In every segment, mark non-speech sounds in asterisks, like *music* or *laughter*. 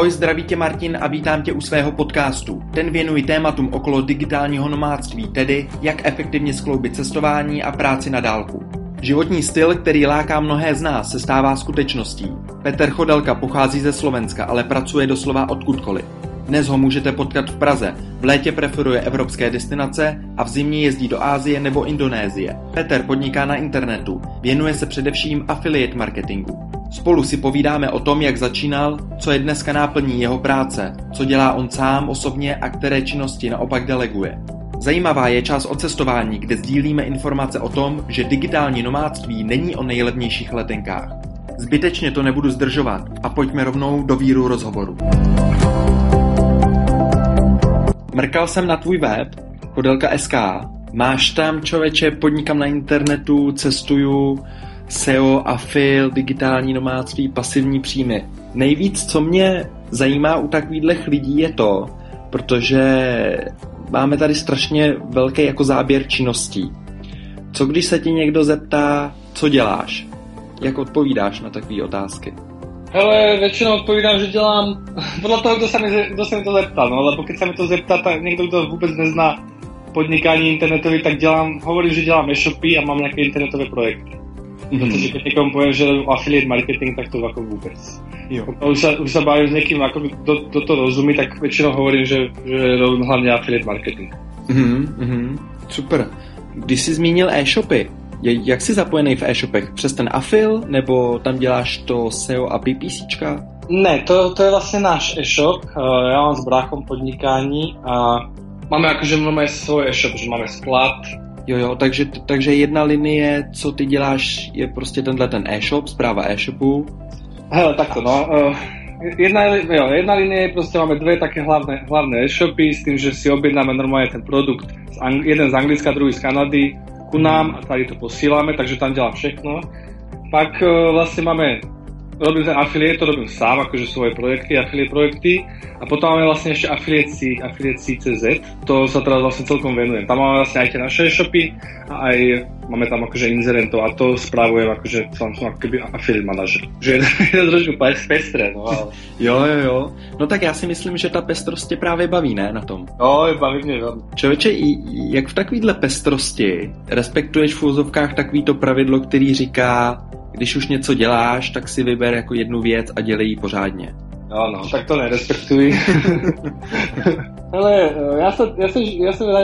Ahoj, zdraví tě Martin a vítám tě u svého podcastu. Ten věnuji tématům okolo digitálního nomádství, tedy jak efektivně skloubit cestování a práci na dálku. Životní styl, který láká mnohé z nás, se stává skutečností. Petr Chodelka pochází ze Slovenska, ale pracuje doslova odkudkoliv. Dnes ho můžete potkat v Praze, v létě preferuje evropské destinace a v zimě jezdí do Ázie nebo Indonésie. Petr podniká na internetu, věnuje se především affiliate marketingu. Spolu si povídáme o tom, jak začínal, co je dneska náplní jeho práce, co dělá on sám osobně a které činnosti naopak deleguje. Zajímavá je část o cestování, kde sdílíme informace o tom, že digitální nomádství není o nejlevnějších letenkách. Zbytečně to nebudu zdržovat a pojďme rovnou do víru rozhovoru. Mrkal jsem na tvůj web, Kodelka SK. Máš tam, člověče, podnikám na internetu, cestuju, SEO, afil, digitální nomádství, pasivní příjmy. Nejvíc, co mě zajímá u takových lidí je to, protože máme tady strašně velký jako záběr činností. Co když se ti někdo zeptá, co děláš? Jak odpovídáš na takové otázky? Hele, väčšinou odpovídám, že dělám podľa toho, kto sa mi, kto sa mi to zeptá, no, lebo keď sa mi to zeptá tak niekto, kto vôbec nezná podnikání internetový, tak dělám, hovorím, že dělám e-shopy a mám nějaké internetové projekty. Mm-hmm. Protože keď poviem, že affiliate marketing, tak to ako vôbec. Jo. Už sa, už sa bavím s niekým, ako kto, kto to rozumí, tak väčšinou hovorím, že, že robím hlavne affiliate marketing. Mm-hmm. Super. Když jsi zmínil e-shopy, jak jsi zapojený v e-shopech? Přes ten afil, nebo tam děláš to SEO a PPCčka? Ne, to, to je vlastně náš e-shop. Eh, já mám s bráchom podnikání a máme akože máme svoj e-shop, že máme sklad, Jo, jo, takže, takže jedna linie, co ty děláš, je prostě tenhle ten e-shop, zpráva e-shopu. Hele, takto, no. Uh, jedna, jo, jedna linie je proste, máme dve také hlavné, hlavné e-shopy s tým, že si objednáme normálne ten produkt, z Ang- jeden z Anglicka, druhý z Kanady, ku nám a tady to posíláme, takže tam dělám všechno. Pak vlastne máme robím ten affiliate, to robím sám, akože svoje projekty, affiliate projekty. A potom máme vlastne ešte affiliate, affiliate CZ, to sa teraz vlastne celkom venujem. Tam máme vlastne aj tie naše e-shopy a aj máme tam akože inzerentov a to spravujem akože som, som ako keby affiliate manažer. Že *laughs* je to trošku pestré, no ale... *laughs* Jo, jo, jo. No tak já si myslím, že ta pestrost tě právě baví, ne, na tom? Jo, baví mě velmi. Člověče, jak v takovýhle pestrosti respektuješ v úzovkách takový to pravidlo, který říká, když už něco děláš, tak si vyber jako jednu věc a dělej ji pořádně. No, no, tak to nerespektuji. Ale ja sa, ja sa, ja sa ja,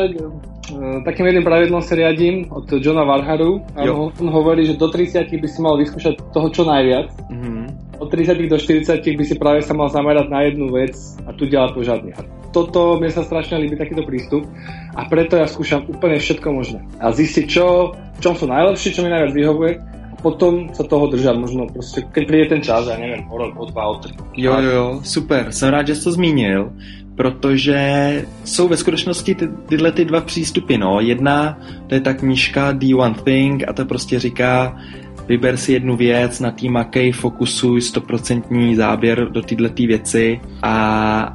takým jedným pravidlom sa riadím od Johna Varharu a on, on hovorí, že do 30 by si mal vyskúšať toho čo najviac. Mm-hmm. Od 30 do 40 by si práve sa mal zamerať na jednu vec a tu ďalej pořádne. A toto, mne sa strašne líbi takýto prístup a preto ja skúšam úplne všetko možné. A zistiť, čo, v čom som najlepší, čo mi najviac vyhovuje potom sa toho držať, možno prostě, keď přijde ten čas, já nevím, o rok, o dva, o tři. Jo, jo, jo, super, jsem rád, že jsi to zmínil, protože jsou ve skutečnosti ty, tyhle ty dva přístupy, no. Jedna, to je ta knížka The One Thing a ta prostě říká, vyber si jednu věc, na tým makej, fokusuj, stoprocentní záběr do této věci a,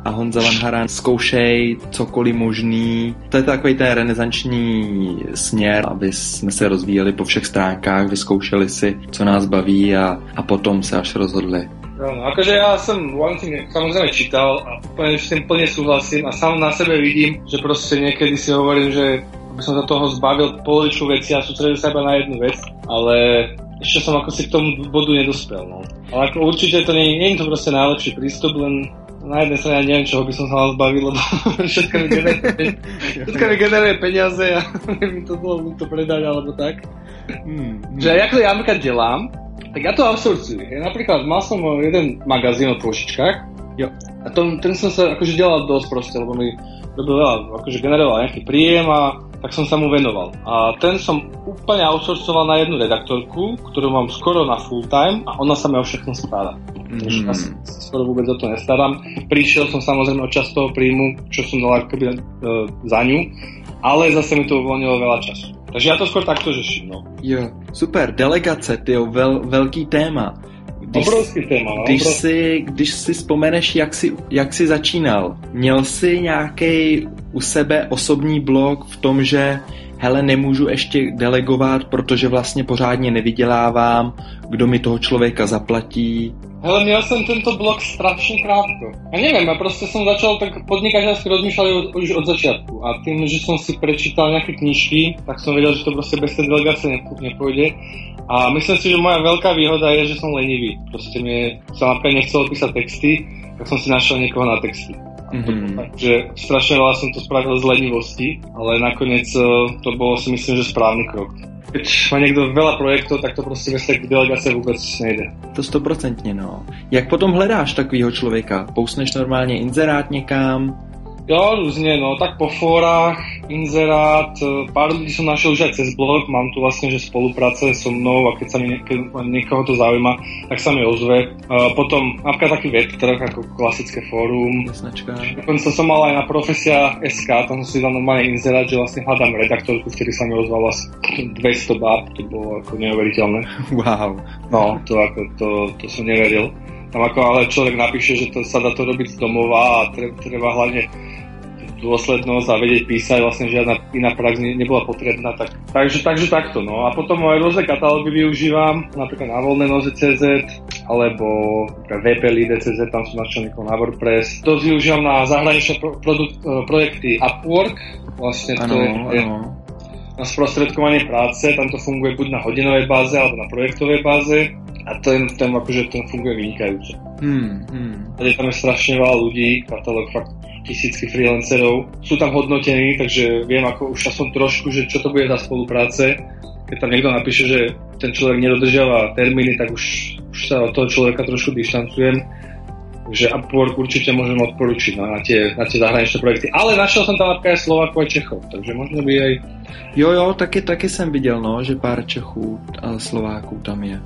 a Honza Van Haran zkoušej cokoliv možný. To je takový ten renesanční směr, aby jsme se rozvíjeli po všech stránkách, vyzkoušeli si, co nás baví a, a potom se až rozhodli. No, akože ja som One Thing samozrejme čítal a úplne s tým plne súhlasím a sám na sebe vidím, že proste niekedy si hovorím, že by som sa toho zbavil polovičnú veci a sústredil sa iba na jednu vec, ale ešte som ako si k tomu bodu nedospel. No. Ale ako určite to nie, nie je to proste najlepší prístup, len na jednej strane ja neviem, čoho by som sa mal zbavil, lebo *laughs* všetko mi generuje, všetko mi generuje peniaze a *laughs* neviem to bolo to predať alebo tak. Hmm, hmm. Že ja keď ja napríklad delám, tak ja to outsourcujem. Ja napríklad mal som jeden magazín o pôžičkách jo. a to, ten som sa akože delal dosť proste, lebo mi robil veľa, akože generoval nejaký príjem a tak som sa mu venoval. A ten som úplne outsourcoval na jednu redaktorku, ktorú mám skoro na full time a ona sa mi o všechno stará. Mm. Takže ja skoro vôbec o to nestarám. Prišiel som samozrejme o čas toho príjmu, čo som dal akoby e, za ňu, ale zase mi to uvoľnilo veľa času. Takže ja to skôr takto řeším, no. Jo, super, delegace, ty jo, vel, velký téma. Když, obrovský téma, no, když, obrovský. si, když si vzpomeneš, jak jsi, jak jsi začínal, měl jsi nějaký u sebe osobní blok v tom, že hele, nemůžu ještě delegovat, protože vlastně pořádně nevydělávám, kdo mi toho člověka zaplatí. Hele, měl jsem tento blok strašně krátko. A nevím, ja prostě jsem začal tak podnikateľsky rozmýšľať už od začiatku. A tým, že som si prečítal nejaké knižky, tak som vedel, že to prostě bez tej delegácie nepôjde. A myslím si, že moja veľká výhoda je, že som lenivý. Proste mi sa napríklad nechcel písať texty, tak som si našiel niekoho na texty. Mm-hmm. Takže strašne veľa som to spravil z lenivosti, ale nakoniec e, to bolo si myslím, že správny krok. Keď má někdo veľa projektov, tak to prostě bez té delegace vůbec nejde. To stoprocentně, no. Jak potom hledáš takového člověka? Pousneš normálně inzerát někam? Jo, různě, no, tak po fórach, inzerát, e, pár ľudí som našiel už aj cez blog, mám tu vlastne, že spolupráce so mnou a keď sa mi keď niekoho to zaujíma, tak sa mi ozve. Uh, potom napríklad taký web trh ako klasické fórum. Dokonca som mal aj na profesia SK, tam som si dal normálne inzerát, že vlastne hľadám redaktorku, vtedy sa mi ozval asi 200 báb, to bolo ako neuveriteľné. Wow. No, to ako, to, to som neveril. Tam ako ale človek napíše, že to sa dá to robiť z domova a treba, treba hlavne dôslednosť a vedieť písať, vlastne žiadna iná prax ne, nebola potrebná. Tak, takže, takže takto. No. A potom aj rôzne katalógy využívam, napríklad na voľné noze.cz alebo VPLID.cz, tam som našiel niekoho na WordPress. To využívam na zahraničné pro, produkt, e, projekty Upwork, vlastne to ano, je, ano. Na sprostredkovanie práce, tam to funguje buď na hodinovej báze alebo na projektovej báze a ten, ten akože ten funguje vynikajúco. Hmm, hmm. Tady tam je strašne veľa ľudí, katalóg fakt tisícky freelancerov, sú tam hodnotení, takže viem ako už som trošku, že čo to bude za spolupráce. Keď tam niekto napíše, že ten človek nedodržiava termíny, tak už, už sa od toho človeka trošku dištancujem. Takže Upwork určite môžem odporučiť no, na, tie, na tie zahraničné projekty. Ale našiel som tam napríklad aj Slovákov a Čechov, takže možno by aj... Jo, jo, taky, taky jsem viděl, no, že pár Čechů a Slováků tam je.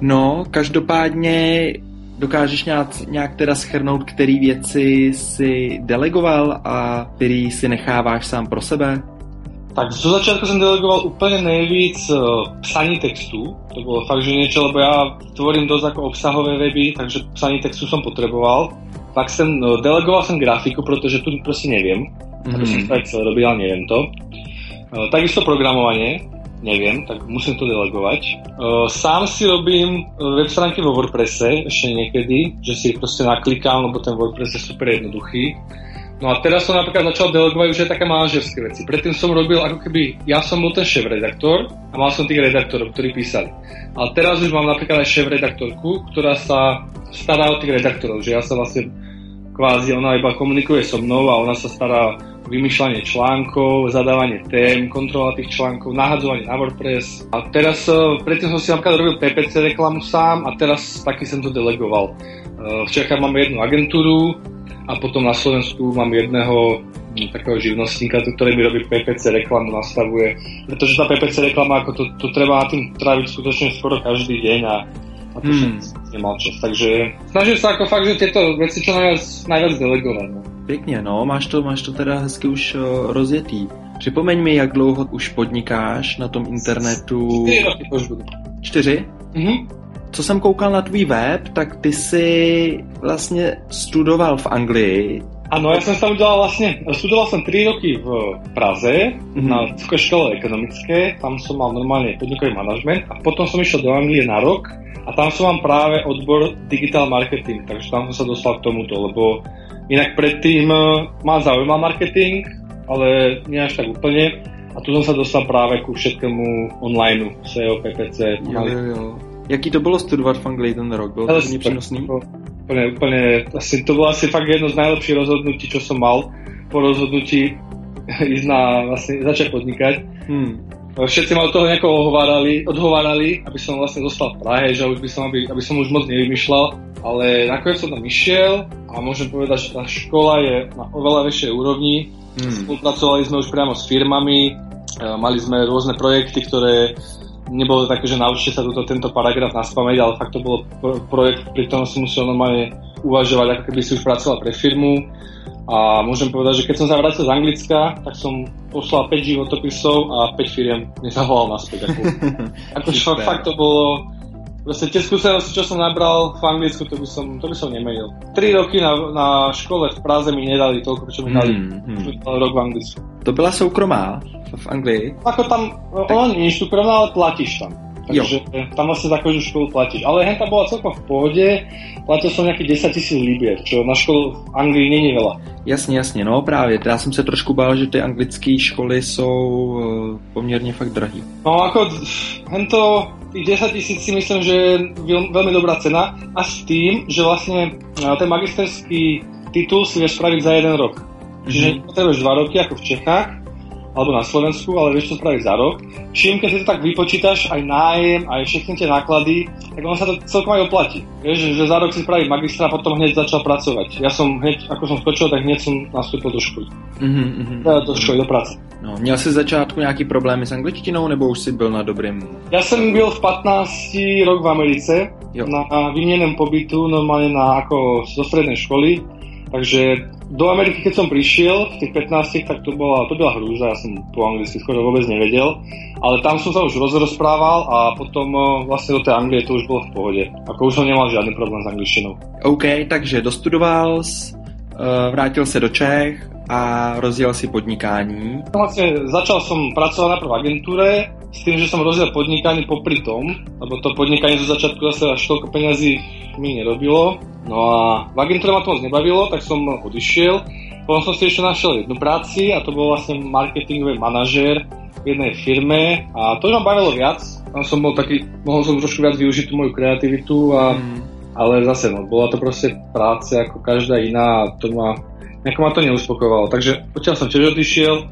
No, každopádně dokážeš nějak, nějak teda schrnout, který věci si delegoval a který si necháváš sám pro sebe? Tak zo začiatku som delegoval úplne nejvíc uh, psaní textu. To bolo fakt, že niečo, lebo ja tvorím dosť ako obsahové weby, takže psaní textu som potreboval. Tak som, uh, delegoval som grafiku, pretože tu proste neviem. Mm-hmm. som to chcel robiť, ale neviem to. Uh, takisto programovanie neviem, tak musím to delegovať. Uh, sám si robím web stránky vo WordPresse ešte niekedy, že si ich proste naklikám, lebo ten WordPress je super jednoduchý. No a teraz som napríklad začal delegovať už aj také manažerské veci. Predtým som robil ako keby, ja som bol ten šéf-redaktor a mal som tých redaktorov, ktorí písali. Ale teraz už mám napríklad aj šéf-redaktorku, ktorá sa stará o tých redaktorov, že ja sa vlastne kvázi, ona iba komunikuje so mnou a ona sa stará vymýšľanie článkov, zadávanie tém, kontrola tých článkov, nahadzovanie na WordPress. A teraz, e, predtým som si napríklad robil PPC reklamu sám a teraz taky som to delegoval. E, v Čechách máme jednu agentúru a potom na Slovensku mám jedného hm, takého živnostníka, ktorý mi robí PPC reklamu, nastavuje. Pretože tá PPC reklama, ako to, to treba na tým tráviť skutočne skoro každý deň a a to hmm. nemal čas. Takže snažím sa ako fakt, že tieto veci čo najviac, najviac delegovať. No. Pěkně, no, máš to, máš to teda hezky už rozjetý. Připomeň mi, jak dlouho už podnikáš na tom internetu. Čtyři roky už budu. Čtyři? Mhm. Co jsem koukal na tvůj web, tak ty si vlastně studoval v Anglii. Ano, já jsem tam udělal vlastně, studoval jsem tři roky v Praze mm-hmm. na Vysoké škole ekonomické, tam som mal normálne podnikový manažment a potom som išiel do Anglie na rok a tam som mám práve odbor digital marketing, takže tam som sa dostal k tomuto, lebo Inak predtým eh, ma zaujímal marketing, ale nie až tak úplne. A tu som sa dostal práve ku všetkému online, SEO, PPC. Jo, jo, jo. Jaký to bylo studovat v Anglii ten rok? Bylo to hodně přínosný? Úplne, úplne, asi, to bolo asi fakt jedno z najlepších rozhodnutí, čo som mal po rozhodnutí *laughs* ísť na, vlastne, začať podnikať. Hmm. Všetci ma od toho nejako odhovárali, odhovárali, aby som vlastne zostal v Prahe, že už by som, aby, aby som už moc nevymýšľal, ale nakoniec som tam išiel a môžem povedať, že tá škola je na oveľa vyššej úrovni. Hmm. Spolupracovali sme už priamo s firmami, e, mali sme rôzne projekty, ktoré nebolo také, že naučite sa túto, tento paragraf na spameť, ale fakt to bolo projekt, pri ktorom som musel normálne uvažovať, ako keby si už pracoval pre firmu. A môžem povedať, že keď som sa vrátil z Anglicka, tak som poslal 5 životopisov a 5 firiem mi zavolal naspäť. Ako, *laughs* ako fakt, fakt to bolo Proste tie skúsenosti, čo som nabral v Anglicku, to by som, to by som nemenil. Tri roky na, na škole v Praze mi nedali toľko, čo mi dali hmm, hmm. rok v Anglicku. To byla soukromá v Anglii? Ako tam, tak... ono nie je ale platíš tam. Takže jo. tam vlastne za každú školu platíš. Ale henta bola celkom v pohode, platil som nejakých 10 tisíc libier, čo na školu v Anglii není veľa. Jasně, jasně, no právě. Já jsem se trošku bál, že ty anglické školy jsou uh, poměrně fakt drahý. No ako hento tých 10 tisíc si myslím, že je veľmi dobrá cena a s tým, že vlastne uh, ten magisterský titul si vieš spraviť za jeden rok. Mm-hmm. Čiže potrebuješ dva roky ako v Čechách alebo na Slovensku, ale vieš to spraviť za rok. Čím keď si to tak vypočítaš, aj nájem, aj všetky tie náklady, tak ono sa to celkom aj oplatí. Vieš, že za rok si spraví magistra a potom hneď začal pracovať. Ja som hneď, ako som skočil, tak hneď som nastúpil do školy. Mm-hmm. Teda do školy, do práce. No, měl jsi začátku nějaký problémy s angličtinou, nebo už si byl na dobrém? Ja som byl v 15 rok v Americe, jo. na výměném pobytu, normálne na, ako zo strednej školy Takže do Ameriky, keď som prišiel v tých 15, tak to bola, to bola hrúza, ja som po anglicky skoro vôbec nevedel, ale tam som sa už rozrozprával a potom eh, vlastne do tej Anglie to už bolo v pohode. Ako už som nemal žiadny problém s angličtinou. OK, takže dostudoval, eh, vrátil se do Čech a rozjel si podnikání. Vlastne začal som pracovať na v agentúre, s tým, že som rozdiel podnikanie popri tom, lebo to podnikanie zo začiatku zase až toľko peniazy mi nerobilo. No a v agentúre ma to moc nebavilo, tak som odišiel. Potom som si ešte našiel jednu práci a to bol vlastne marketingový manažér v jednej firme a to ma bavilo viac. Tam som bol taký, mohol som trošku viac využiť tú moju kreativitu a mm. ale zase no, bola to proste práca ako každá iná a to ma, nejako ma to neuspokojovalo. Takže odtiaľ som tiež odišiel,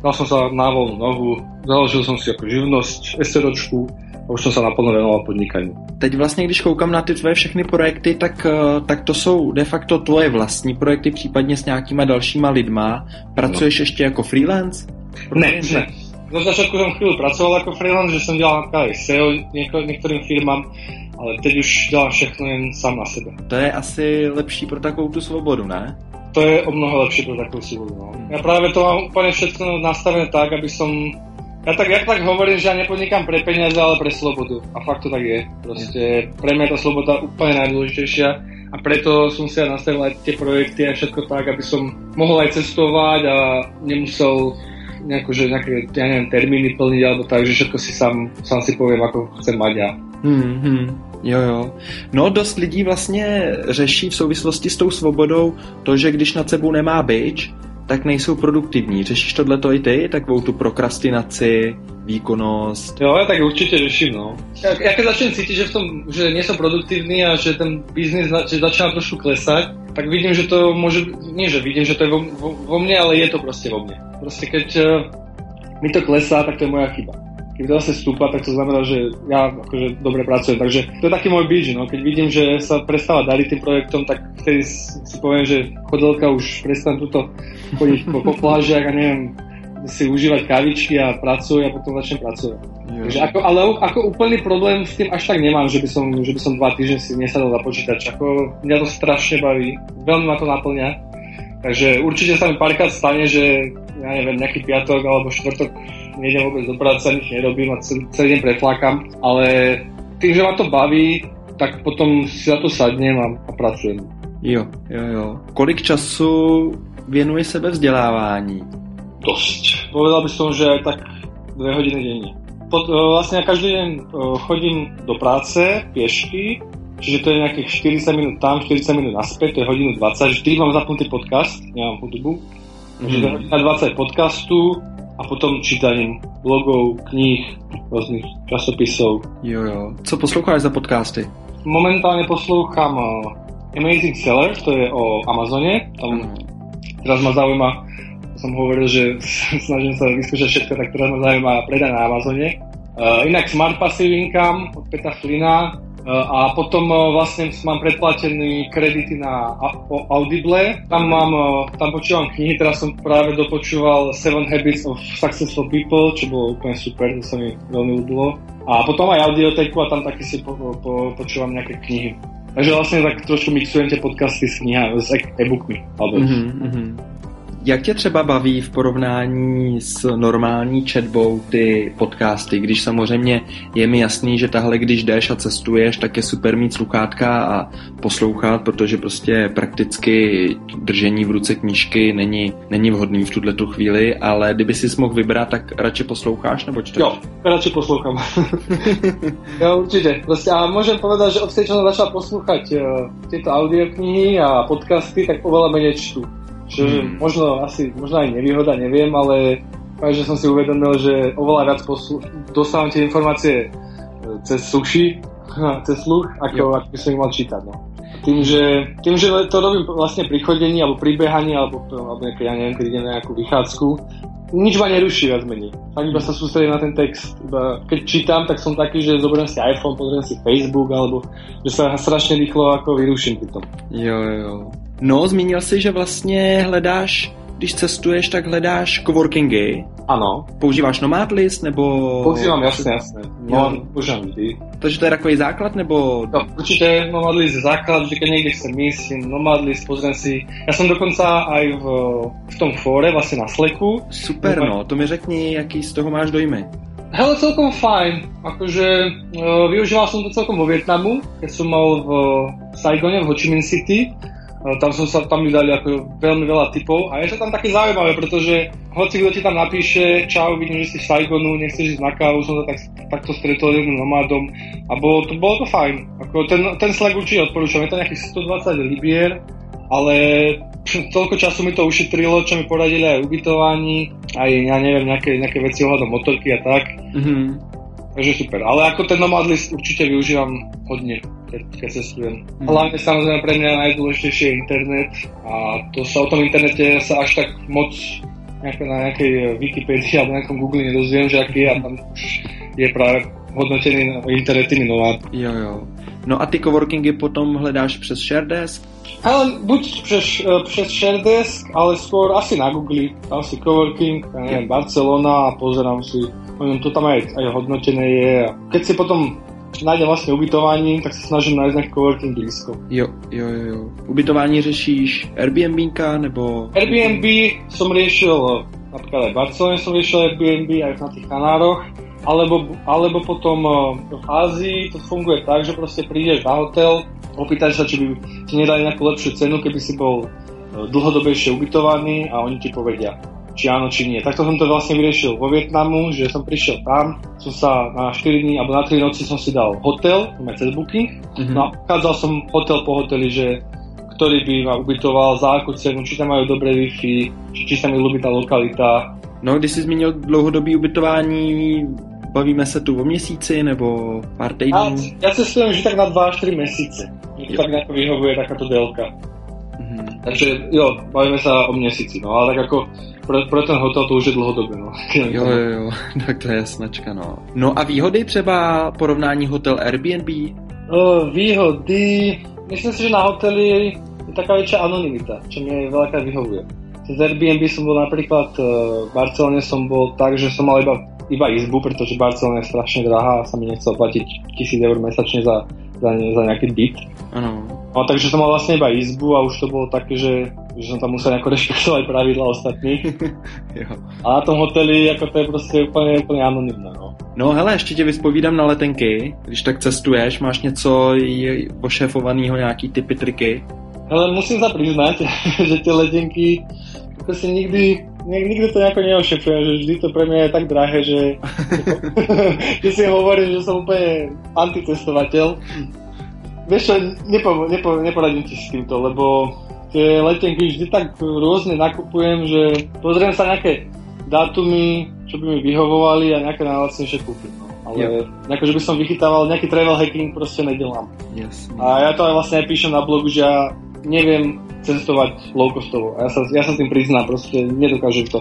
Dal som sa na voľnú nohu, založil som si ako živnosť, SROčku a už som sa naplno venoval podnikaniu. Teď vlastně, když koukám na ty tvoje všechny projekty, tak, eh, tak to jsou de facto tvoje vlastní projekty, případně s nějakýma dalšíma lidma. Pracuješ no. ještě jako freelance? Ne, ne. Do začiatku som chvíľu pracoval ako freelance, že som dělal napríklad aj SEO nieko, niektorým firmám, ale teď už dělám všechno jen sám na sebe. To je asi lepší pro takovou tu svobodu, ne? to je o mnoho lepšie pre takú silu. No. Ja práve to mám úplne všetko nastavené tak, aby som... Ja tak, ja tak hovorím, že ja nepodnikám pre peniaze, ale pre slobodu. A fakt to tak je. Proste pre mňa je tá sloboda úplne najdôležitejšia a preto som si aj nastavil aj tie projekty a všetko tak, aby som mohol aj cestovať a nemusel nejako, že nejaké, ja neviem, termíny plniť alebo tak, že všetko si sám, sám si poviem, ako chcem mať ja. Hmm, hmm. Jo, jo. No, dost lidí vlastně řeší v souvislosti s tou svobodou to, že když nad sebou nemá byč, tak nejsou produktivní. Řešíš tohle i ty? Takovou tu prokrastinaci, výkonnosť? Jo, ja tak určite řeším, no. Ja, ja keď začnem cítiť, že, v tom, že nie som produktívny a že ten biznis že začína trošku klesať, tak vidím, že to môže, nie že vidím, že to je vo, vo, vo mne, ale je to proste vo mne. Proste keď uh, mi to klesá, tak to je moja chyba keď zase stúpa, tak to znamená, že ja akože dobre pracujem. Takže to je taký môj bíž, no. Keď vidím, že sa prestáva dariť tým projektom, tak vtedy si poviem, že chodelka už prestan túto chodiť po, po plážiach a neviem, si užívať kavičky a pracujem a potom začnem pracovať. Takže ako, ale ako úplný problém s tým až tak nemám, že by som, že by som dva týždne si nesadol za počítač. Ako mňa to strašne baví, veľmi ma to naplňa. Takže určite sa mi párkrát stane, že ja neviem, nejaký piatok alebo štvrtok nejdem vôbec do práce, nič nerobím a celý, celý deň preflákam, ale tým, že ma to baví, tak potom si za to sadnem a, a pracujem. Jo, jo, jo. Kolik času věnuje sebe vzdelávání? Dosť. Povedal by som, že aj tak dve hodiny denne. Pod, e, vlastne ja každý deň e, chodím do práce piešky, čiže to je nejakých 40 minút tam, 40 minút naspäť, to je hodinu 20. Vždy mám zapnutý podcast, nemám hudbu. Takže mm. hodina 20 podcastu, a potom čítaním blogov, kníh, rôznych časopisov. Jo, jo. Co posloucháš za podcasty? Momentálne poslúcham uh, Amazing Seller, to je o Amazone. Tam mm. teraz ma zaujíma, som hovoril, že *laughs* snažím sa vyskúšať všetko, tak teraz ma zaujíma predaj na Amazone. Uh, inak Smart Passive Income od Petra Flina, a potom e, vlastne mám predplatený kredity na Audible. Tam mám, e, tam počúvam knihy, teraz som práve dopočúval Seven Habits of Successful People, čo bolo úplne super, to sa mi veľmi ľúbilo. A potom aj audioteku a tam taky si po, po, počúvam nejaké knihy. Takže vlastne tak trošku mixujem tie podcasty s knihami, s e-bookmi. Alebo... Mm-hmm. Jak tě třeba baví v porovnání s normální četbou ty podcasty, když samozřejmě je mi jasný, že tahle, když jdeš a cestuješ, tak je super mít sluchátka a poslouchat, protože prostě prakticky držení v ruce knížky není, není vhodný v tuhle tu chvíli, ale kdyby si mohl vybrat, tak radši posloucháš nebo čteš? Jo, radši poslouchám. *laughs* jo, určitě. Prostě a můžem povedať, že odkedy som začal poslúchať uh, tieto audioknihy a podcasty, tak oveľa menej čtu. Čo hmm. možno asi, možno aj nevýhoda, neviem, ale že som si uvedomil, že oveľa viac poslu- dostávam tie informácie e, cez suši, *laughs* cez sluch, ako, ako by som ich mal čítať. No. Tým, že, tým, že to robím vlastne pri chodení, alebo pri behaní, alebo, alebo nejaké, ja neviem, keď idem na nejakú vychádzku, nič ma neruší viac menej. Tak iba sa sústredím na ten text. Iba keď čítam, tak som taký, že zoberiem si iPhone, pozriem si Facebook, alebo že sa strašne rýchlo ako vyruším pri tom. Jo, jo. No, zmínil si, že vlastně hledáš, když cestuješ, tak hledáš coworkingy. Ano. Používáš Nomadlist, nebo... Používám, jasně, jasně. No, používám vždy. Takže to je takový základ, nebo... No, určite Nomadlist je základ, vždy keď niekde chcem ísť, Nomadlist, pozriem si. Ja som dokonca aj v, v tom fóre, vlastne na Slacku. Super, no, to mi řekni, jaký z toho máš dojmy. Hele, celkom fajn. Akože uh, využíval som to celkom vo Vietnamu, keď som mal v Saigone, v Ho Chi Minh City tam som sa, tam mi dali ako veľmi veľa typov a je to tam také zaujímavé, pretože hoci kto ti tam napíše, čau, vidím, že si v Saigonu, nechceš ísť na kávu, som sa tak, takto stretol jedným nomádom a bolo to, bolo to fajn. Ako ten, ten Slack určite odporúčam, je to nejakých 120 libier, ale *laughs* toľko času mi to ušetrilo, čo mi poradili aj ubytovaní, aj ja neviem, nejaké, nejaké veci ohľadom motorky a tak. Mm-hmm. Takže super. Ale ako ten Nomad List určite využívam hodne keď, keď cestujem. Mm. Hlavne samozrejme pre mňa najdôležitejšie je internet a to sa o tom internete sa až tak moc nejako na nejakej Wikipedii alebo nejakom Google nedozviem, že aký je a tam už je práve hodnotený internet tými novád. Jo, jo. No a ty coworkingy potom hledáš přes ShareDesk? Ale buď přes, eh, přes ShareDesk, ale skôr asi na Google. Tam si coworking, ja neviem, Barcelona a pozerám si, to tam aj, aj hodnotené je. Keď si potom nájdem vlastne ubytování, tak sa snažím nájsť nejaký coworking blízko. Jo, jo, jo, jo. Ubytování řešíš Airbnb nebo... Airbnb som riešil, napríklad aj v Barcelone som riešil Airbnb, aj na tých Kanároch, alebo, alebo potom eh, v Ázii to funguje tak, že proste prídeš na hotel, opýtaš sa, či by ti nedali nejakú lepšiu cenu, keby si bol eh, dlhodobejšie ubytovaný a oni ti povedia či áno, či nie. Takto som to vlastne vyriešil vo Vietnamu, že som prišiel tam, som sa na 4 dní alebo na 3 noci som si dal hotel, mám cez booking, mm-hmm. no a ukázal som hotel po hoteli, že ktorý by ma ubytoval, za akú cenu, či tam majú dobré Wi-Fi, či, či sa mi ľúbi tá lokalita. No, když jsi zmínil dlouhodobý ubytování, bavíme se tu o měsíci nebo pár týdnů? Ja cestujem že tak na 2 až 3 mesiace. Mne tak nejako vyhovuje takáto délka. Mm-hmm. Takže jo, bavíme sa o měsíci, no ale tak ako pro, pro ten hotel to už je dlouhodobě, no. *laughs* jo, jo, jo, *laughs* tak to je snačka, no. No a výhody třeba porovnání hotel Airbnb? Výhody, myslím si, že na hoteli je taká väčšia anonimita, čo mi veľakrát vyhovuje. Cez Airbnb som bol napríklad uh, v Barcelone som bol tak, že som mal iba, iba izbu, pretože Barcelona je strašne drahá a sa mi nechcel platiť 1000 eur mesačne za, za, za nejaký byt. Ano. No takže som mal vlastne iba izbu a už to bolo také, že, že som tam musel nejako rešpektovať pravidla ostatných. *laughs* a na tom hoteli ako to je proste úplne, úplne anonimné. No. no hele, ještě tě vyspovídám na letenky, když tak cestuješ, máš něco ošéfovaného, nějaký typy, triky? Hele, musím sa priznať, *laughs* že tie letenky si nikdy, nikdy to nejako neošefujem, že vždy to pre mňa je tak drahé, že, *laughs* že si hovorím, že som úplne antitestovateľ Vieš čo, nepo, nepo, neporadím ti s týmto, lebo tie letenky vždy tak rôzne nakupujem, že pozriem sa nejaké dátumy, čo by mi vyhovovali a nejaké najlacnejšie kúpim. No. Ale yep. nejako, že by som vychytával nejaký travel hacking, proste nedelám. Yes. A ja to aj vlastne aj píšem na blogu, že ja neviem cestovať low costovo. A ja sa, ja sa tým priznám, proste nedokážem to.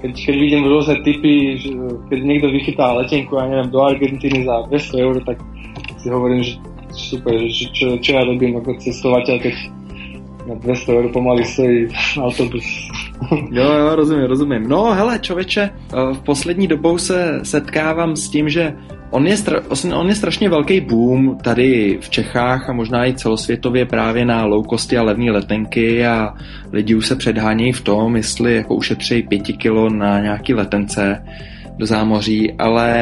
Keď, keď vidím rôzne typy, že keď niekto vychytá letenku, ja neviem, do Argentíny za 200 eur, tak si hovorím, že super, že čo, čo ja robím ako cestovateľ, keď na 200 eur pomaly stojí autobus. jo, jo, rozumím, rozumím. No, hele, člověče, eh, v poslední dobou se setkávám s tím, že On je, stra- on je strašně velký boom tady v Čechách a možná i celosvětově právě na low costy a levné letenky a lidi už se předhánějí v tom, jestli jako ušetří pěti kilo na nějaký letence do zámoří, ale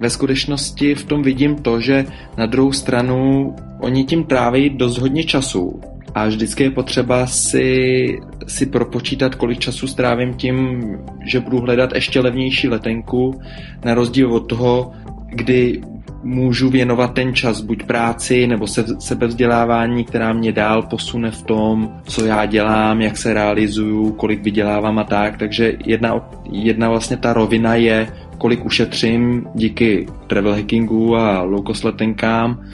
ve skutečnosti v tom vidím to, že na druhou stranu oni tím tráví dost hodně času a vždycky je potřeba si, si propočítat, kolik času strávím tím, že budu hledat ještě levnější letenku, na rozdíl od toho, kdy můžu věnovat ten čas buď práci nebo se, sebevzdělávání, která mě dál posune v tom, co já dělám, jak se realizuju, kolik vydělávám a tak. Takže jedna, jedna vlastně ta rovina je, kolik ušetřím díky travel hackingu a low letenkám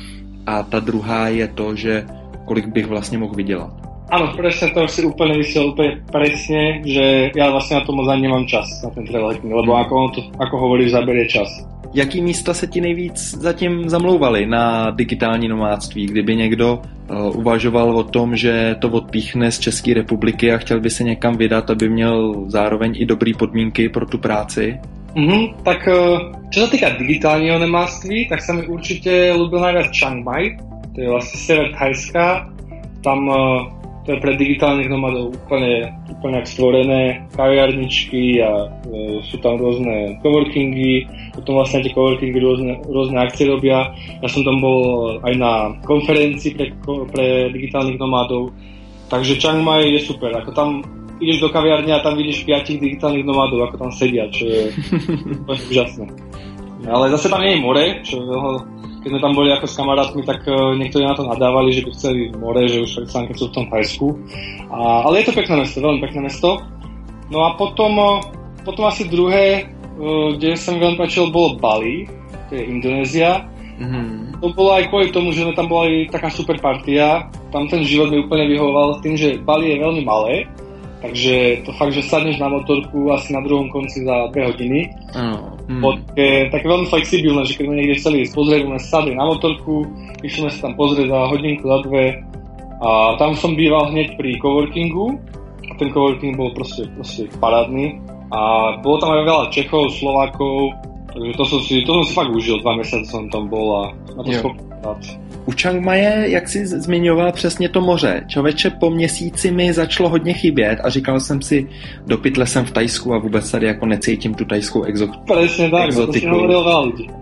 a ta druhá je to, že kolik bych vlastně mohl vydělat. Áno, presne to si úplne vysiel úplne presne, že ja vlastne na to moc ani nemám čas, na ten travel hacking, lebo ako on to, ako hovoríš, zaberie čas. Jaký místa se ti nejvíc zatím zamlouvaly na digitální nomádství? Kdyby někdo uh, uvažoval o tom, že to odpíchne z České republiky a chtěl by se někam vydat, aby měl zároveň i dobrý podmínky pro tu práci? Mm-hmm, tak uh, čo sa týka digitálneho nomádství, tak sa mi určite ľúbil najviac Chiang Mai, to je vlastne sever Thajska. Tam uh, to je pre digitálnych nomadov úplne, úplne stvorené, kaviarničky a e, sú tam rôzne coworkingy, potom vlastne tie coworkingy rôzne, rôzne akcie robia. Ja som tam bol aj na konferencii pre, pre digitálnych nomádov, takže Chiang Mai je super, ako tam ideš do kaviarne a tam vidíš piatich digitálnych nomádov, ako tam sedia, čo je, úžasné. *laughs* Ale zase tam nie je more, čo keď sme tam boli ako s kamarátmi, tak uh, niektorí na to nadávali, že by chceli more, že už predsa keď sú v tom Thajsku. A, ale je to pekné mesto, veľmi pekné mesto. No a potom, uh, potom asi druhé, uh, kde sa mi veľmi páčilo, bolo Bali, to je Indonézia. Mm-hmm. To bolo aj kvôli tomu, že tam bola aj taká super partia. Tam ten život mi úplne vyhovoval tým, že Bali je veľmi malé Takže to fakt, že sadneš na motorku asi na druhom konci za 2 hodiny. Oh, mm. je také veľmi flexibilné, že keď sme niekde chceli ísť pozrieť, sme sadli na motorku, išli sme sa tam pozrieť za hodinku, za dve. A tam som býval hneď pri coworkingu. A ten coworking bol proste, proste parádny. A bolo tam aj veľa Čechov, Slovákov, takže to som si, to som si fakt užil, dva mesiace som tam bol a na to schopný u Chiang Mai, jak jsi zmiňoval přesně to moře, člověče po měsíci mi začalo hodně chybět a říkal jsem si, do pytle jsem v Tajsku a vůbec tady jako necítím tu tajskou exo- Presně tak, exotiku.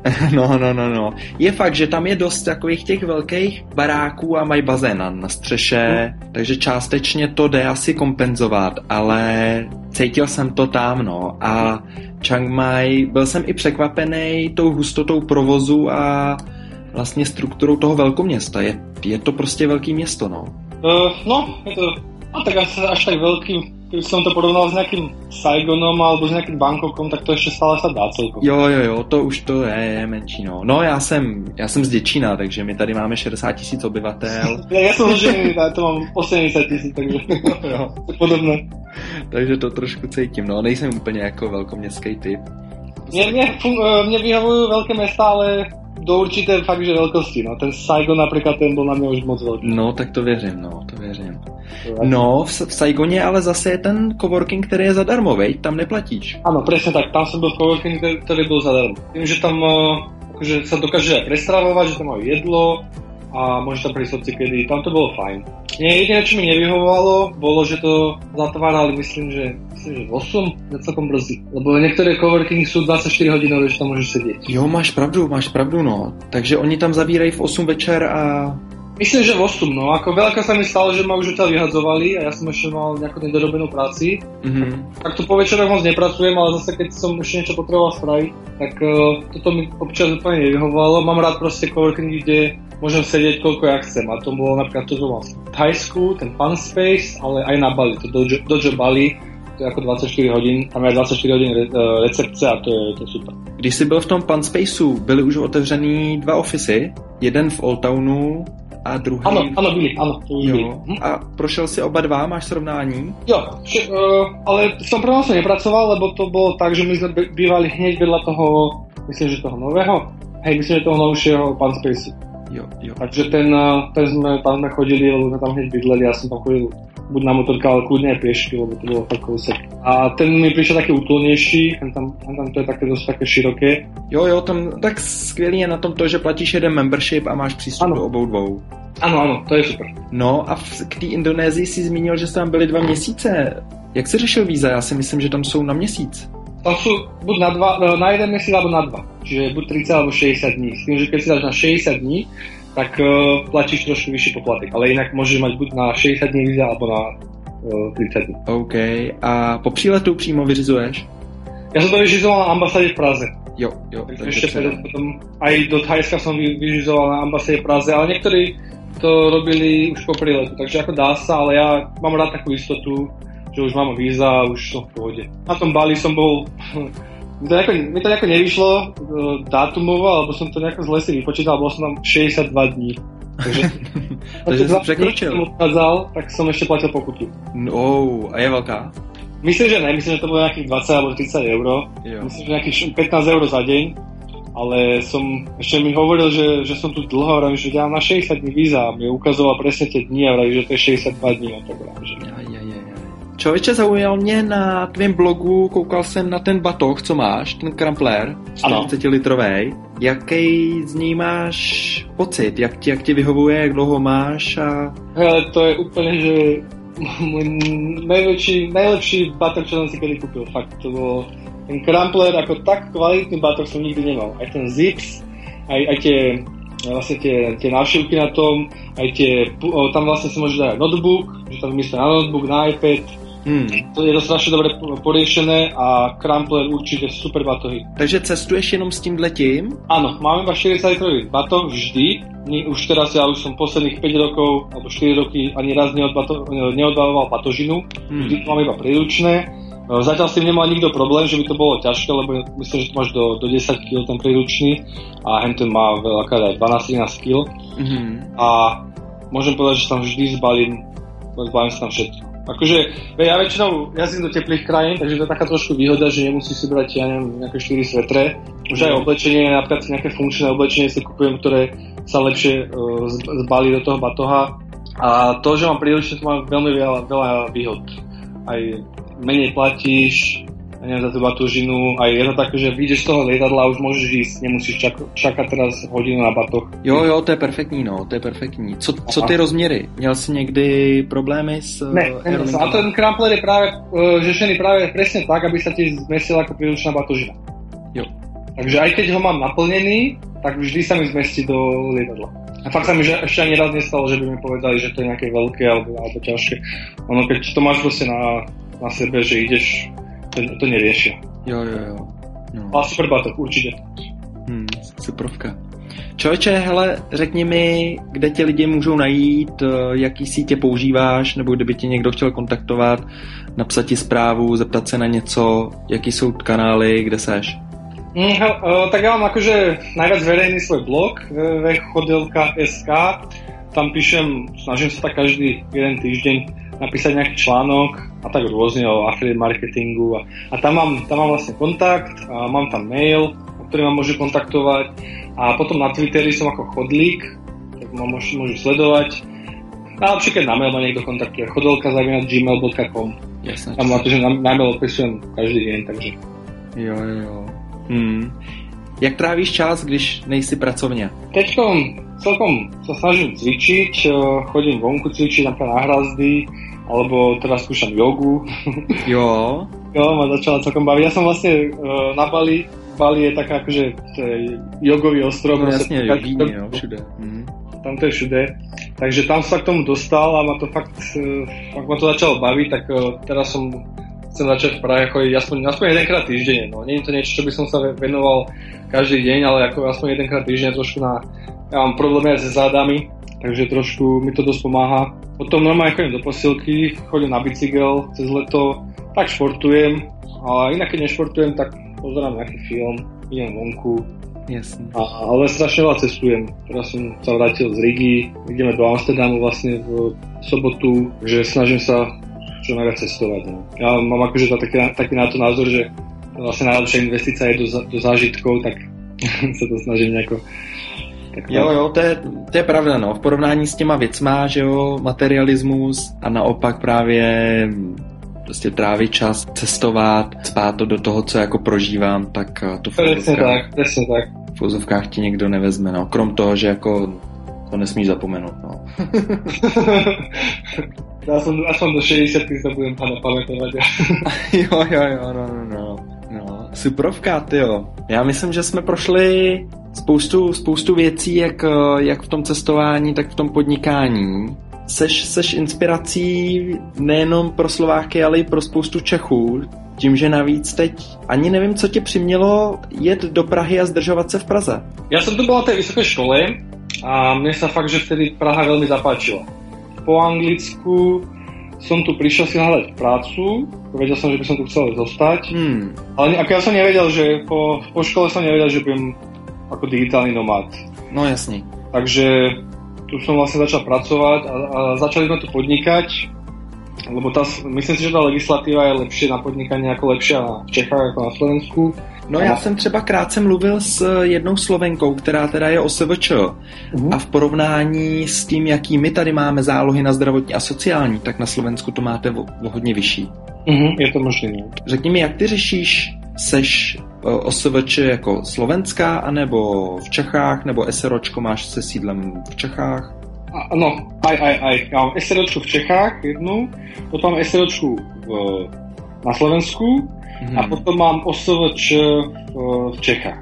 *laughs* No, no, no, no. Je fakt, že tam je dost takových těch velkých baráků a mají bazén na střeše, hmm. takže částečně to jde asi kompenzovat, ale cítil jsem to tam, no. A Chiang Mai, byl jsem i překvapený tou hustotou provozu a vlastně strukturou toho velkoměsta. Je, je to prostě velký město, no. Uh, no, je to no, tak až, až tak veľký, keby som to porovnal s nejakým Saigonom alebo s nejakým Bangkokom, tak to ještě stále sa dá celkom. Jo, jo, jo, to už to je, je menší, no. No, já jsem, já jsem z Děčína, takže my tady máme 60 tisíc obyvatel. ja, ja som žený, to mám 80 tisíc, takže *laughs* jo, *laughs* podobné. takže to trošku cítím, no. Nejsem úplně jako velkoměstský typ. Mne, mne, eh, mne vyhavujú veľké mesta, ale do určité fakt, že veľkosti. No. Ten Saigon napríklad, ten bol na mě už moc velký. No, tak to věřím, no, to věřím. No, v, v Saigoně ale zase je ten coworking, který je zadarmo, veď? Tam neplatíš. Ano, přesně tak. Tam jsem byl v coworking, který byl zadarmo. Tím, že tam akože sa dokáže aj prestravovať, že tam majú jedlo, a môže tam prísť kedy. Tam to bolo fajn. Nie, jediné, čo mi nevyhovovalo, bolo, že to zatvárali, myslím, že, myslím, že 8, je celkom brzy. Lebo niektoré coworkingy sú 24 hodinové, že tam môžeš sedieť. Jo, máš pravdu, máš pravdu, no. Takže oni tam zavírají v 8 večer a Myslím, že v 8, no. Ako veľká sa mi stalo, že ma už odtiaľ vyhadzovali a ja som ešte mal nejakú nedorobenú práci. Mm-hmm. Tak tu po večeroch moc nepracujem, ale zase keď som ešte niečo potreboval spraviť, tak uh, toto mi občas úplne nevyhovovalo. Mám rád proste coworking, kde môžem sedieť koľko ja chcem. A to bolo napríklad to, že mal v Thajsku, ten Fun Space, ale aj na Bali, to Dojo, Dojo Bali, to je ako 24 hodin, tam je 24 hodin re, uh, recepce a to je, to je super. Když jsi byl v tom Pan Spaceu, byly už otevřený dva ofisy, jeden v Old Townu a druhý... Ano, ano, byli, ano. To jo. Byli. Hm? A prošel si oba dva, máš srovnání? Jo, vše, uh, ale v tom prvom som nepracoval, lebo to bolo tak, že my sme bývali hneď vedľa toho, myslím, že toho nového, hej, myslím, že toho novšieho Pan Spacey. Jo, jo. Takže ten, eh, ten sme, tam sme chodili, lebo sme tam hneď bydleli, ja som tam chodil buď na motorka, ale kľudne aj piešky, lebo to bolo fakt kousek. A ten mi prišiel taký útulnejší, ten tam, ten tam to je také dosť také široké. Jo, jo, tam tak skvělý je na tom to, že platíš jeden membership a máš přístup ano. do obou dvou. Ano, ano, to je super. No a v, k té Indonésii si zmínil, že jste tam byli dva měsíce. Jak se řešil víza? Já si myslím, že tam jsou na měsíc. Tam sú buď na, dva, e, na jeden mesiac alebo na dva. Čiže buď 30 alebo 60 dní. S tým, že keď si dáš na 60 dní, tak uh, platíš trošku vyšší poplatek. Ale inak môžeš mať buď na 60 dní víza alebo na uh, 30 dní. OK. A po příletu přímo vyřizuješ? Ja som to vyřizoval na ambasáde v Praze. Jo, jo. Takže ešte potom aj do Thajska som vyřizoval na ambasáde v Praze, ale niektorí to robili už po príletu, takže ako dá sa, ale ja mám rád takú istotu, že už mám víza a už som v pohode. Na tom Bali som bol *laughs* mi to, nejako, mi to nejako nevyšlo uh, dátumovo, alebo som to nejako zle si vypočítal, bol som tam 62 dní. Takže, *laughs* Takže si překročil. Som odchádzal, tak som ešte platil pokutu. No, a je veľká? Myslím, že ne, myslím, že to bolo nejakých 20 alebo 30 eur. Jo. Myslím, že nejakých 15 eur za deň. Ale som, ešte mi hovoril, že, že som tu dlho, vravím, že ja mám na 60 dní víza a mi ukazoval presne tie dni a vravím, že to je 62 dní. A tak vravím, že... Ja, ja, ja. Člověče, zaujal mě na tvém blogu, koukal jsem na ten batoh, co máš, ten Crumpler, 40 litrový. Jaký z něj máš pocit? Jak ti, jak ti vyhovuje, jak dlouho máš? A... Hele, to je úplně, že môj najväčší, najlepší batoh, čo som si kedy kúpil. Fakt, to bolo ten Crumpler, ako tak kvalitný batoh som nikdy nemal. Aj ten Zips, aj, aj tie vlastne tie, tie návšivky na tom, aj tie, tam vlastne si môžeš dať notebook, že tam vymyslíte na notebook, na iPad, Hmm. To je to strašně dobře poriešené a Crumpler určitě super batohy. Takže cestuješ jenom s tím letím? Áno, mám iba 40 litrový batoh vždy. Už teraz ja už som posledných 5 rokov alebo 4 roky ani raz neodbato, neodbavoval batožinu. Hmm. Vždy to mám iba príručné. E, zatiaľ s tým nemal nikto problém, že by to bolo ťažké, lebo myslím, že to máš do, do 10 kg ten príručný a ten má veľakrát aj 12-13 kg. Mm-hmm. A môžem povedať, že tam vždy zbalím, zbalím sa tam všetko. Akože, ja väčšinou jazdím do teplých krajín, takže to je taká trošku výhoda, že nemusíš si brať, ja neviem, nejaké 4 svetre. Už aj oblečenie, napríklad nejaké funkčné oblečenie si kupujem, ktoré sa lepšie uh, zbalí do toho batoha. A to, že mám príležitosť, má veľmi veľa, veľa výhod. Aj menej platíš, neviem, za tú batožinu a je to také, že vyjdeš z toho lietadla a už môžeš ísť, nemusíš čak, čakat teraz hodinu na batoh. Jo, jo, to je perfektní, no, to je perfektní. Co, co ty rozměry? Měl jsi někdy problémy s Ne, ne, a ten Crumpler je práve uh, řešený práve presne tak, aby sa ti zmestil ako príručná batožina. Jo. Takže aj keď ho mám naplnený, tak vždy sa mi zmestí do lietadla. A fakt sa mi že ešte ani raz nestalo, že by mi povedali, že to je nejaké veľké alebo, alebo ťažké. Ono, keď to máš proste na, na sebe, že ideš to, to neriešia. Jo, jo, jo. No. A super batok, určitě. Hmm, superovka. Člověče, hele, řekni mi, kde tě lidi můžou najít, eh, jaký sítě používáš, nebo kdyby tě někdo chtěl kontaktovat, napsat ti zprávu, zeptat se na něco, jaký jsou kanály, kde seš? Mm, uh, tak ja mám akože najviac verejný svoj blog www.chodelka.sk tam píšem, snažím sa tak každý jeden týždeň napísať nejaký článok a tak rôzne o affiliate marketingu a, a tam, mám, tam mám vlastne kontakt, a mám tam mail, o ktorý ma môžu kontaktovať a potom na Twitteri som ako chodlík, tak ma môžu, môžu sledovať. A napríklad na mail ma niekto kontaktuje, chodelka gmail.com Jasne. Tam akože na, na mail odpisujem každý deň, takže... Jo, jo, jo. Hmm. Jak trávíš čas, když nejsi pracovně? Teďkom celkom sa snažím cvičiť, eh, chodím vonku cvičiť napríklad na hrazdy, alebo teraz skúšam jogu. *laughs* Jo. jo, ma začala celkom baviť. Ja som vlastne uh, na Bali, Bali je taká akože jogový ostrov. No jasne, jogíne, jo, všude. Mm. Tam to je všude. Takže tam sa k tomu dostal a ma to fakt, uh, ak ma to začalo baviť, tak uh, teraz som chcem začať v Prahe chodiť aspoň, aspoň jedenkrát týždenne. No. Nie je to niečo, čo by som sa venoval každý deň, ale ako aspoň jedenkrát týždenne trošku na... Ja mám problémy aj s zádami, takže trošku mi to dosť pomáha. Potom normálne chodím do posilky, chodím na bicykel cez leto, tak športujem, a inak keď nešportujem, tak pozerám nejaký film, idem vonku, Jasne. A, ale strašne veľa cestujem. Teraz som sa vrátil z Rigi, ideme do Amsterdamu vlastne v sobotu, že snažím sa čo najviac cestovať. No. Ja mám akože taký, taký na to názor, že vlastne najlepšia investícia je do, do zážitkov, tak *laughs* sa to snažím nejako Tak jo, jo, to je, to je pravda, no. V porovnání s těma věcma, že jo, materialismus a naopak právě prostě trávit čas, cestovat, spát to do toho, co jako prožívám, tak to v Přesně tak. V úzovkách ti nikdo nevezme, no. Krom toho, že jako to nesmíš zapomenout, no. *laughs* Já jsem aspoň do 60 to budem pamatovat. *laughs* jo, jo, jo, no, no, no. Suprovka, jo. Já myslím, že jsme prošli spoustu, spoustu věcí, jak, jak v tom cestování, tak v tom podnikání. Seš, seš inspirací nejenom pro Slováky, ale i pro spoustu Čechů. Tím, že navíc teď ani nevím, co tě přimělo jet do Prahy a zdržovat se v Praze. Já jsem tu byl na té vysoké škole a mne sa fakt, že vtedy Praha veľmi zapáčila. Po Anglicku som tu prišiel si hľadať prácu, vedel som, že by som tu chcel zostať, hmm. ale ako ja som nevedel, že po, po škole som nevedel, že budem ako digitálny nomád. No jasný. Takže tu som vlastne začal pracovať a, a začali sme tu podnikať, lebo tá, myslím si, že tá legislatíva je lepšie na podnikanie ako lepšia v Čechách ako na Slovensku. No já jsem třeba krátce mluvil s jednou Slovenkou, která teda je OSVČ uh-huh. a v porovnání s tím, jaký my tady máme zálohy na zdravotní a sociální, tak na Slovensku to máte o, o hodně vyšší. Uh-huh, je to možné. Řekni mi, jak ty řešíš, seš eh, OSVČ jako slovenská, anebo v Čechách, nebo SROčko máš se sídlem v Čechách? No, aj, aj, aj. Já mám SROčku v Čechách jednu, potom SROčku v, na Slovensku Mm. A potom mám OSVČ v Čechách.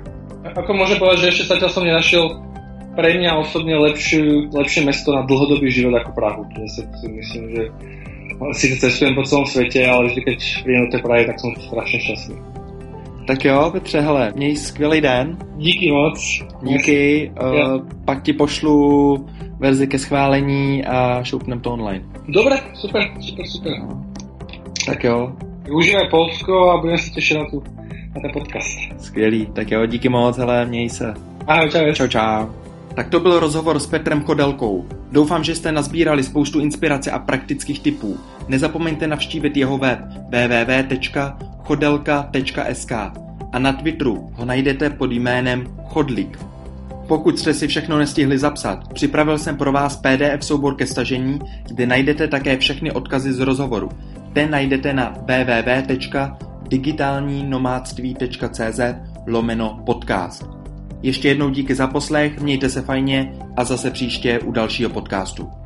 Ako môžem povedať, že ešte zatiaľ som nenašiel pre mňa osobne lepšie, lepšie mesto na dlhodobý život ako Prahu. Ja si, myslím, že si cestujem po celom svete, ale vždy, keď príjem do tej Prahy, tak som strašne šťastný. Tak jo, Petře, hele, měj skvělý den. Díky moc. Díky, uh, ja. pak ti pošlu verzi ke schválení a šoupnem to online. Dobre, super, super, super. Tak jo, Užijeme Polsko a budeme se těšit na, tu, na ten podcast. Skvělý, tak jo, díky moc, hele, měj se. Ahoj, čau. Čau, čau. Tak to byl rozhovor s Petrem Chodelkou. Doufám, že jste nazbírali spoustu inspirace a praktických tipů. Nezapomeňte navštívit jeho web www.chodelka.sk a na Twitteru ho najdete pod jménem Chodlik. Pokud jste si všechno nestihli zapsat, připravil jsem pro vás PDF soubor ke stažení, kde najdete také všechny odkazy z rozhovoru. Ten najdete na www.digitálnínomádství.cz lomeno podcast. Ještě jednou díky za poslech, mějte se fajně a zase příště u dalšího podcastu.